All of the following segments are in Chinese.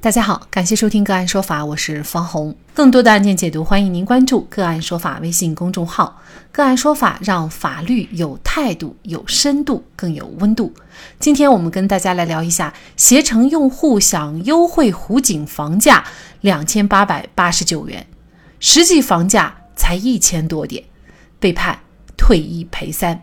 大家好，感谢收听个案说法，我是方红。更多的案件解读，欢迎您关注个案说法微信公众号。个案说法让法律有态度、有深度、更有温度。今天我们跟大家来聊一下，携程用户想优惠湖景房价两千八百八十九元，实际房价才一千多点，被判退一赔三。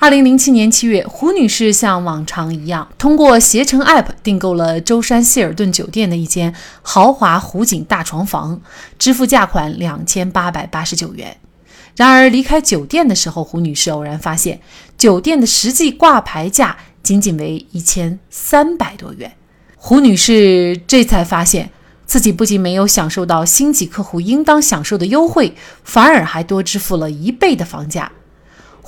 二零零七年七月，胡女士像往常一样，通过携程 App 订购了舟山希尔顿酒店的一间豪华湖景大床房，支付价款两千八百八十九元。然而，离开酒店的时候，胡女士偶然发现，酒店的实际挂牌价仅仅为一千三百多元。胡女士这才发现自己不仅没有享受到星级客户应当享受的优惠，反而还多支付了一倍的房价。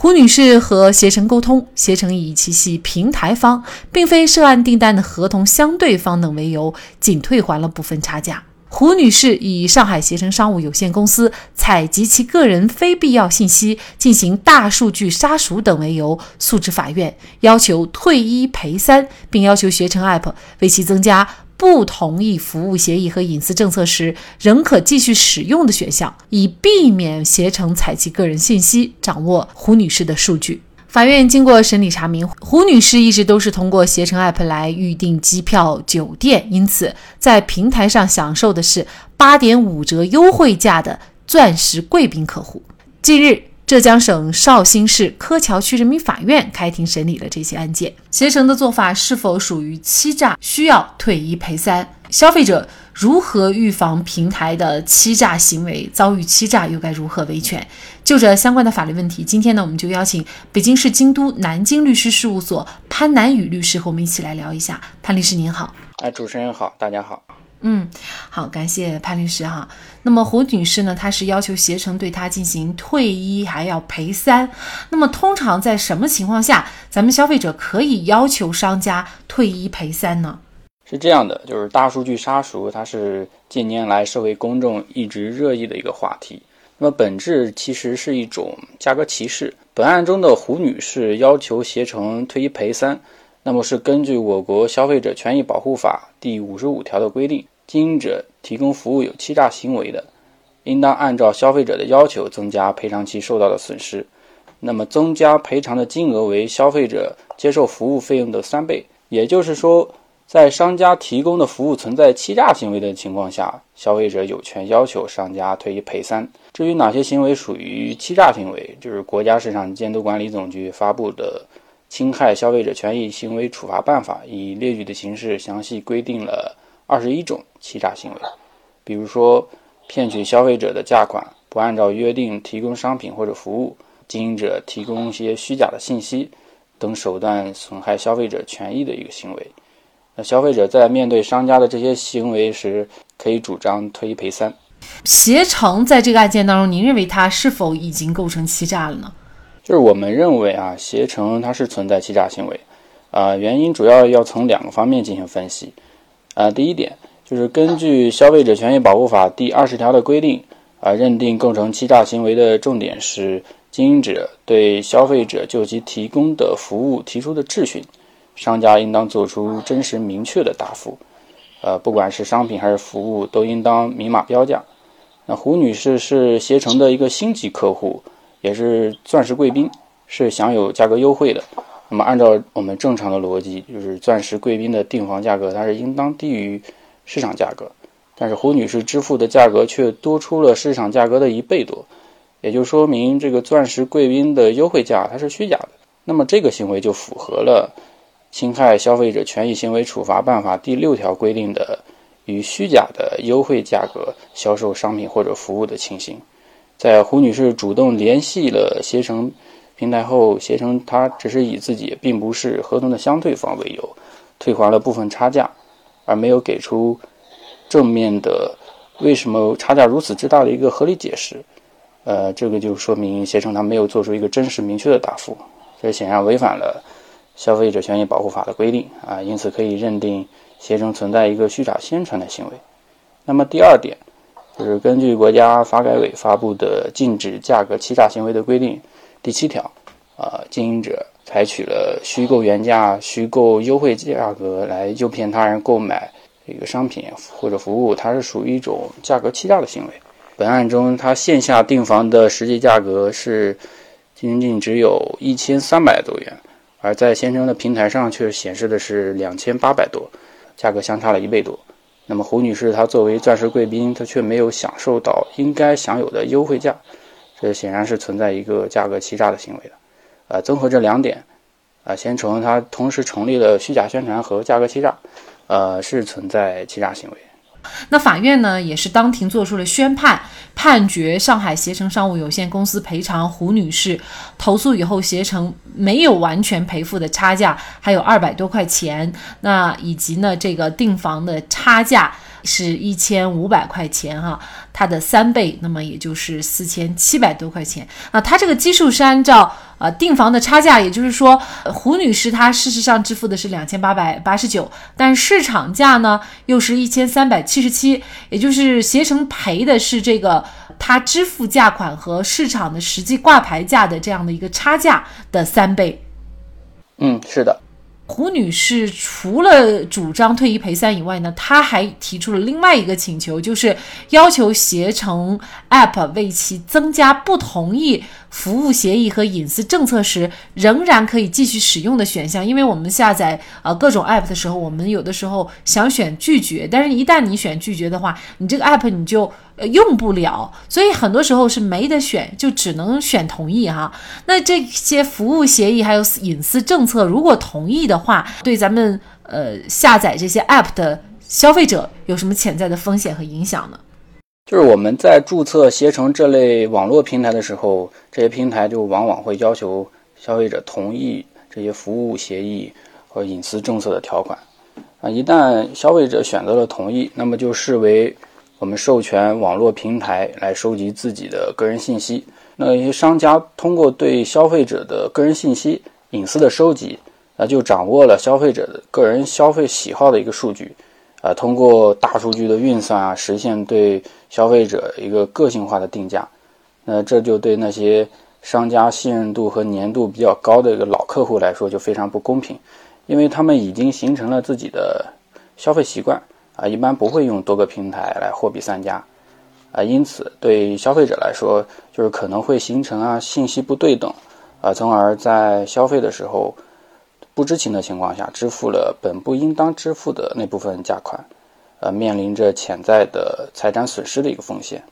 胡女士和携程沟通，携程以其系平台方，并非涉案订单的合同相对方等为由，仅退还了部分差价。胡女士以上海携程商务有限公司采集其个人非必要信息进行大数据杀熟等为由，诉至法院，要求退一赔三，并要求携程 App 为其增加。不同意服务协议和隐私政策时，仍可继续使用的选项，以避免携程采集个人信息，掌握胡女士的数据。法院经过审理查明，胡女士一直都是通过携程 App 来预订机票、酒店，因此在平台上享受的是八点五折优惠价的钻石贵宾客户。近日。浙江省绍兴市柯桥区人民法院开庭审理了这些案件，携程的做法是否属于欺诈？需要退一赔三。消费者如何预防平台的欺诈行为？遭遇欺诈又该如何维权？就这相关的法律问题，今天呢，我们就邀请北京市京都南京律师事务所潘南雨律师和我们一起来聊一下。潘律师您好，哎，主持人好，大家好。嗯，好，感谢潘律师哈。那么胡女士呢，她是要求携程对她进行退一还要赔三。那么通常在什么情况下，咱们消费者可以要求商家退一赔三呢？是这样的，就是大数据杀熟，它是近年来社会公众一直热议的一个话题。那么本质其实是一种价格歧视。本案中的胡女士要求携程退一赔三。那么是根据我国消费者权益保护法第五十五条的规定，经营者提供服务有欺诈行为的，应当按照消费者的要求增加赔偿其受到的损失。那么增加赔偿的金额为消费者接受服务费用的三倍。也就是说，在商家提供的服务存在欺诈行为的情况下，消费者有权要求商家退一赔三。至于哪些行为属于欺诈行为，就是国家市场监督管理总局发布的。侵害消费者权益行为处罚办法以列举的形式详细规定了二十一种欺诈行为，比如说骗取消费者的价款、不按照约定提供商品或者服务、经营者提供一些虚假的信息等手段损害消费者权益的一个行为。那消费者在面对商家的这些行为时，可以主张退一赔三。携程在这个案件当中，您认为它是否已经构成欺诈了呢？就是我们认为啊，携程它是存在欺诈行为，啊，原因主要要从两个方面进行分析，啊，第一点就是根据《消费者权益保护法》第二十条的规定，啊，认定构成欺诈行为的重点是经营者对消费者就其提供的服务提出的质询，商家应当做出真实明确的答复，呃，不管是商品还是服务，都应当明码标价。那胡女士是携程的一个星级客户。也是钻石贵宾，是享有价格优惠的。那么，按照我们正常的逻辑，就是钻石贵宾的订房价格它是应当低于市场价格，但是胡女士支付的价格却多出了市场价格的一倍多，也就说明这个钻石贵宾的优惠价它是虚假的。那么，这个行为就符合了《侵害消费者权益行为处罚办法》第六条规定的以虚假的优惠价格销售商品或者服务的情形。在胡女士主动联系了携程平台后，携程它只是以自己并不是合同的相对方为由，退还了部分差价，而没有给出正面的为什么差价如此之大的一个合理解释。呃，这个就说明携程它没有做出一个真实明确的答复，这显然违反了消费者权益保护法的规定啊，因此可以认定携程存在一个虚假宣传的行为。那么第二点。就是根据国家发改委发布的禁止价格欺诈行为的规定第七条，啊，经营者采取了虚构原价、虚构优惠价格来诱骗他人购买一个商品或者服务，它是属于一种价格欺诈的行为。本案中，它线下订房的实际价格是仅仅只有一千三百多元，而在携程的平台上却显示的是两千八百多，价格相差了一倍多。那么胡女士她作为钻石贵宾，她却没有享受到应该享有的优惠价，这显然是存在一个价格欺诈的行为的。呃，综合这两点。啊，先从它同时成立了虚假宣传和价格欺诈，呃，是存在欺诈行为。那法院呢，也是当庭作出了宣判，判决上海携程商务有限公司赔偿胡女士投诉以后，携程没有完全赔付的差价还有二百多块钱，那以及呢，这个订房的差价。是一千五百块钱哈，它的三倍，那么也就是四千七百多块钱啊。它这个基数是按照呃订房的差价，也就是说，胡女士她事实上支付的是两千八百八十九，但市场价呢又是一千三百七十七，也就是携程赔的是这个她支付价款和市场的实际挂牌价的这样的一个差价的三倍。嗯，是的。胡女士除了主张退一赔三以外呢，她还提出了另外一个请求，就是要求携程 App 为其增加不同意服务协议和隐私政策时仍然可以继续使用的选项。因为我们下载呃各种 App 的时候，我们有的时候想选拒绝，但是一旦你选拒绝的话，你这个 App 你就。呃，用不了，所以很多时候是没得选，就只能选同意哈。那这些服务协议还有隐私政策，如果同意的话，对咱们呃下载这些 app 的消费者有什么潜在的风险和影响呢？就是我们在注册携程这类网络平台的时候，这些平台就往往会要求消费者同意这些服务协议和隐私政策的条款啊。一旦消费者选择了同意，那么就视为。我们授权网络平台来收集自己的个人信息，那一些商家通过对消费者的个人信息隐私的收集，那就掌握了消费者的个人消费喜好的一个数据，啊，通过大数据的运算啊，实现对消费者一个个性化的定价，那这就对那些商家信任度和粘度比较高的一个老客户来说就非常不公平，因为他们已经形成了自己的消费习惯。啊，一般不会用多个平台来货比三家，啊，因此对消费者来说，就是可能会形成啊信息不对等，啊，从而在消费的时候不知情的情况下支付了本不应当支付的那部分价款，呃，面临着潜在的财产损失的一个风险。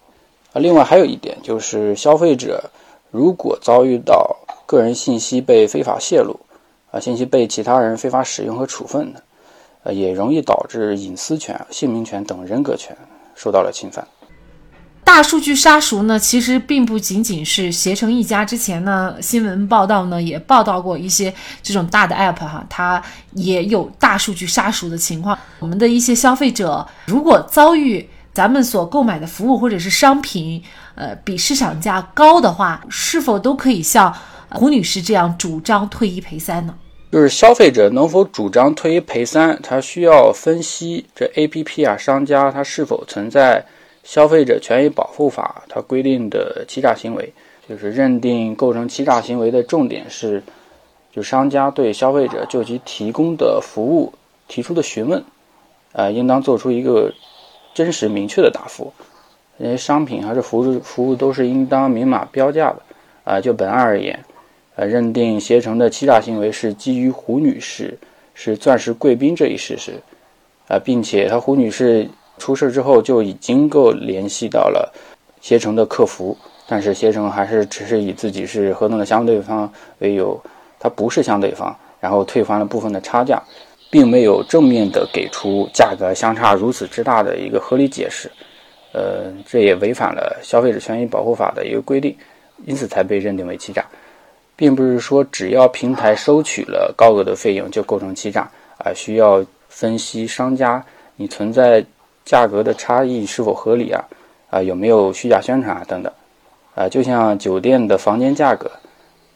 啊，另外还有一点就是，消费者如果遭遇到个人信息被非法泄露，啊，信息被其他人非法使用和处分的。呃，也容易导致隐私权、姓名权等人格权受到了侵犯。大数据杀熟呢，其实并不仅仅是携程一家。之前呢，新闻报道呢也报道过一些这种大的 app 哈，它也有大数据杀熟的情况。我们的一些消费者如果遭遇咱们所购买的服务或者是商品，呃，比市场价高的话，是否都可以像胡女士这样主张退一赔三呢？就是消费者能否主张退一赔三，他需要分析这 A P P 啊商家他是否存在消费者权益保护法它规定的欺诈行为。就是认定构成欺诈行为的重点是，就商家对消费者就其提供的服务提出的询问，啊，应当做出一个真实明确的答复。因为商品还是服务服务都是应当明码标价的。啊，就本案而言。呃，认定携程的欺诈行为是基于胡女士是钻石贵宾这一事实，啊，并且她胡女士出事之后就已经够联系到了携程的客服，但是携程还是只是以自己是合同的相对方为由，他不是相对方，然后退还了部分的差价，并没有正面的给出价格相差如此之大的一个合理解释，呃，这也违反了消费者权益保护法的一个规定，因此才被认定为欺诈。并不是说只要平台收取了高额的费用就构成欺诈啊，需要分析商家你存在价格的差异是否合理啊啊有没有虚假宣传啊等等啊，就像酒店的房间价格、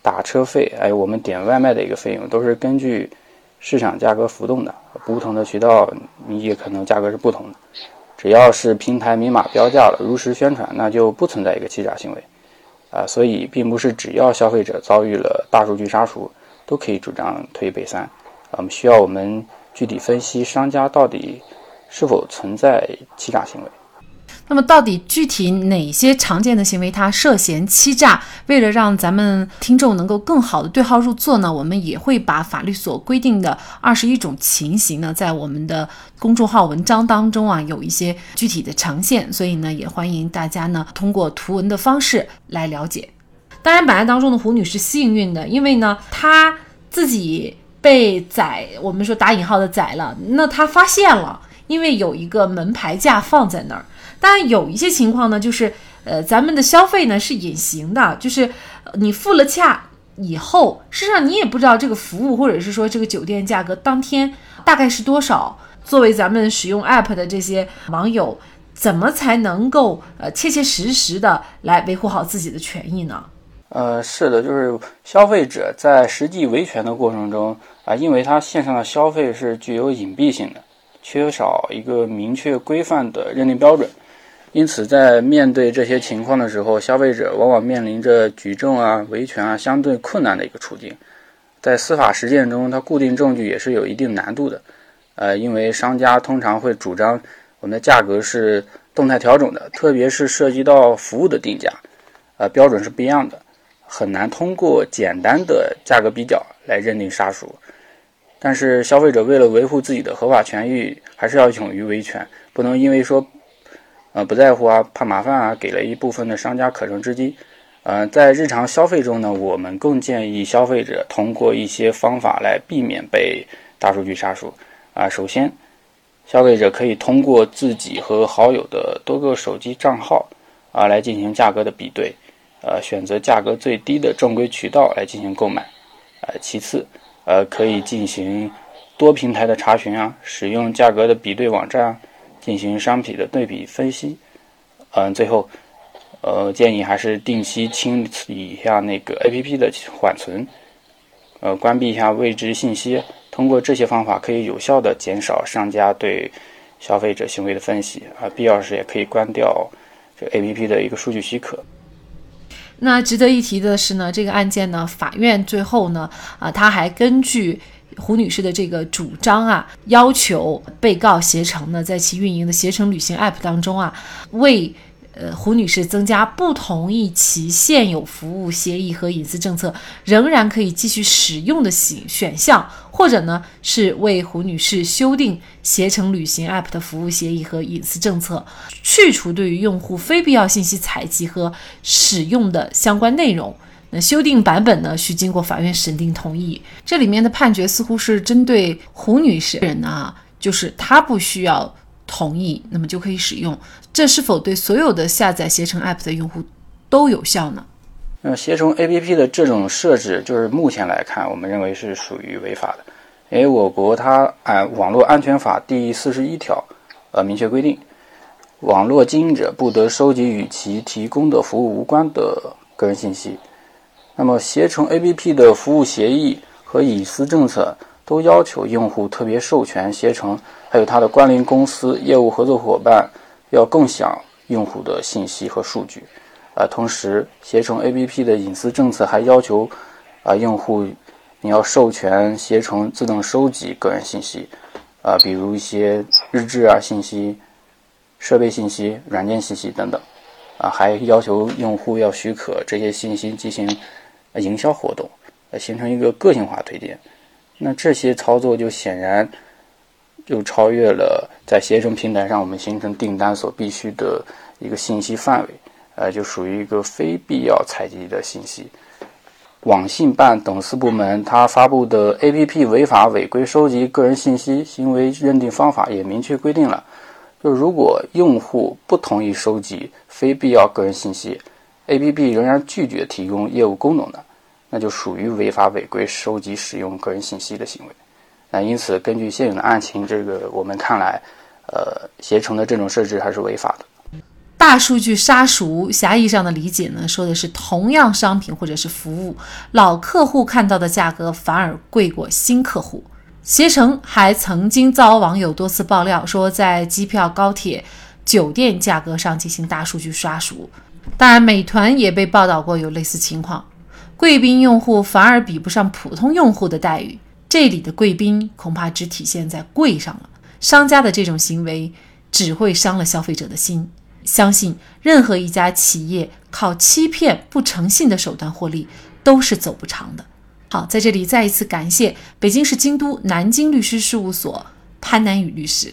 打车费，还有我们点外卖的一个费用，都是根据市场价格浮动的，不同的渠道你也可能价格是不同的。只要是平台明码标价了，如实宣传，那就不存在一个欺诈行为。啊，所以并不是只要消费者遭遇了大数据杀熟，都可以主张退一赔三。我们需要我们具体分析商家到底是否存在欺诈行为。那么，到底具体哪些常见的行为它涉嫌欺诈？为了让咱们听众能够更好的对号入座呢，我们也会把法律所规定的二十一种情形呢，在我们的公众号文章当中啊，有一些具体的呈现。所以呢，也欢迎大家呢，通过图文的方式来了解。当然，本案当中的胡女士幸运的，因为呢，她自己被宰，我们说打引号的宰了，那她发现了，因为有一个门牌价放在那儿。但有一些情况呢，就是呃，咱们的消费呢是隐形的，就是你付了价以后，事实上你也不知道这个服务或者是说这个酒店价格当天大概是多少。作为咱们使用 app 的这些网友，怎么才能够呃切切实实的来维护好自己的权益呢？呃，是的，就是消费者在实际维权的过程中啊，因为他线上的消费是具有隐蔽性的，缺少一个明确规范的认定标准。因此，在面对这些情况的时候，消费者往往面临着举证啊、维权啊相对困难的一个处境。在司法实践中，它固定证据也是有一定难度的。呃，因为商家通常会主张我们的价格是动态调整的，特别是涉及到服务的定价，呃，标准是不一样的，很难通过简单的价格比较来认定杀熟。但是，消费者为了维护自己的合法权益，还是要勇于维权，不能因为说。呃，不在乎啊，怕麻烦啊，给了一部分的商家可乘之机。呃，在日常消费中呢，我们更建议消费者通过一些方法来避免被大数据杀熟。啊，首先，消费者可以通过自己和好友的多个手机账号啊来进行价格的比对，呃，选择价格最低的正规渠道来进行购买。呃，其次，呃，可以进行多平台的查询啊，使用价格的比对网站啊。进行商品的对比分析，嗯，最后，呃，建议还是定期清理一下那个 APP 的缓存，呃，关闭一下未知信息。通过这些方法，可以有效的减少商家对消费者行为的分析。啊，必要时也可以关掉这 APP 的一个数据许可。那值得一提的是呢，这个案件呢，法院最后呢，啊，他还根据。胡女士的这个主张啊，要求被告携程呢，在其运营的携程旅行 App 当中啊，为呃胡女士增加不同意其现有服务协议和隐私政策仍然可以继续使用的选选项，或者呢是为胡女士修订携程旅行 App 的服务协议和隐私政策，去除对于用户非必要信息采集和使用的相关内容。那修订版本呢，需经过法院审定同意。这里面的判决似乎是针对胡女士人呢，就是她不需要同意，那么就可以使用。这是否对所有的下载携程 App 的用户都有效呢？那携程 APP 的这种设置，就是目前来看，我们认为是属于违法的。因为我国它按《网络安全法》第四十一条，呃，明确规定，网络经营者不得收集与其提供的服务无关的个人信息。那么，携程 APP 的服务协议和隐私政策都要求用户特别授权携程，还有它的关联公司、业务合作伙伴要共享用户的信息和数据。啊，同时，携程 APP 的隐私政策还要求啊，用户你要授权携程自动收集个人信息，啊，比如一些日志啊信息、设备信息、软件信息等等。啊，还要求用户要许可这些信息进行。营销活动，呃，形成一个个性化推荐，那这些操作就显然就超越了在携程平台上我们形成订单所必须的一个信息范围，呃，就属于一个非必要采集的信息。网信办等四部门它发布的 APP 违法违规收集个人信息行为认定方法也明确规定了，就如果用户不同意收集非必要个人信息。A.P.P. 仍然拒绝提供业务功能的，那就属于违法违规收集使用个人信息的行为。那因此，根据现有的案情，这个我们看来，呃，携程的这种设置还是违法的。大数据杀熟，狭义上的理解呢，说的是同样商品或者是服务，老客户看到的价格反而贵过新客户。携程还曾经遭网友多次爆料，说在机票、高铁、酒店价格上进行大数据杀熟。当然，美团也被报道过有类似情况，贵宾用户反而比不上普通用户的待遇。这里的贵宾恐怕只体现在贵上了。商家的这种行为只会伤了消费者的心。相信任何一家企业靠欺骗、不诚信的手段获利都是走不长的。好，在这里再一次感谢北京市京都南京律师事务所潘南雨律师。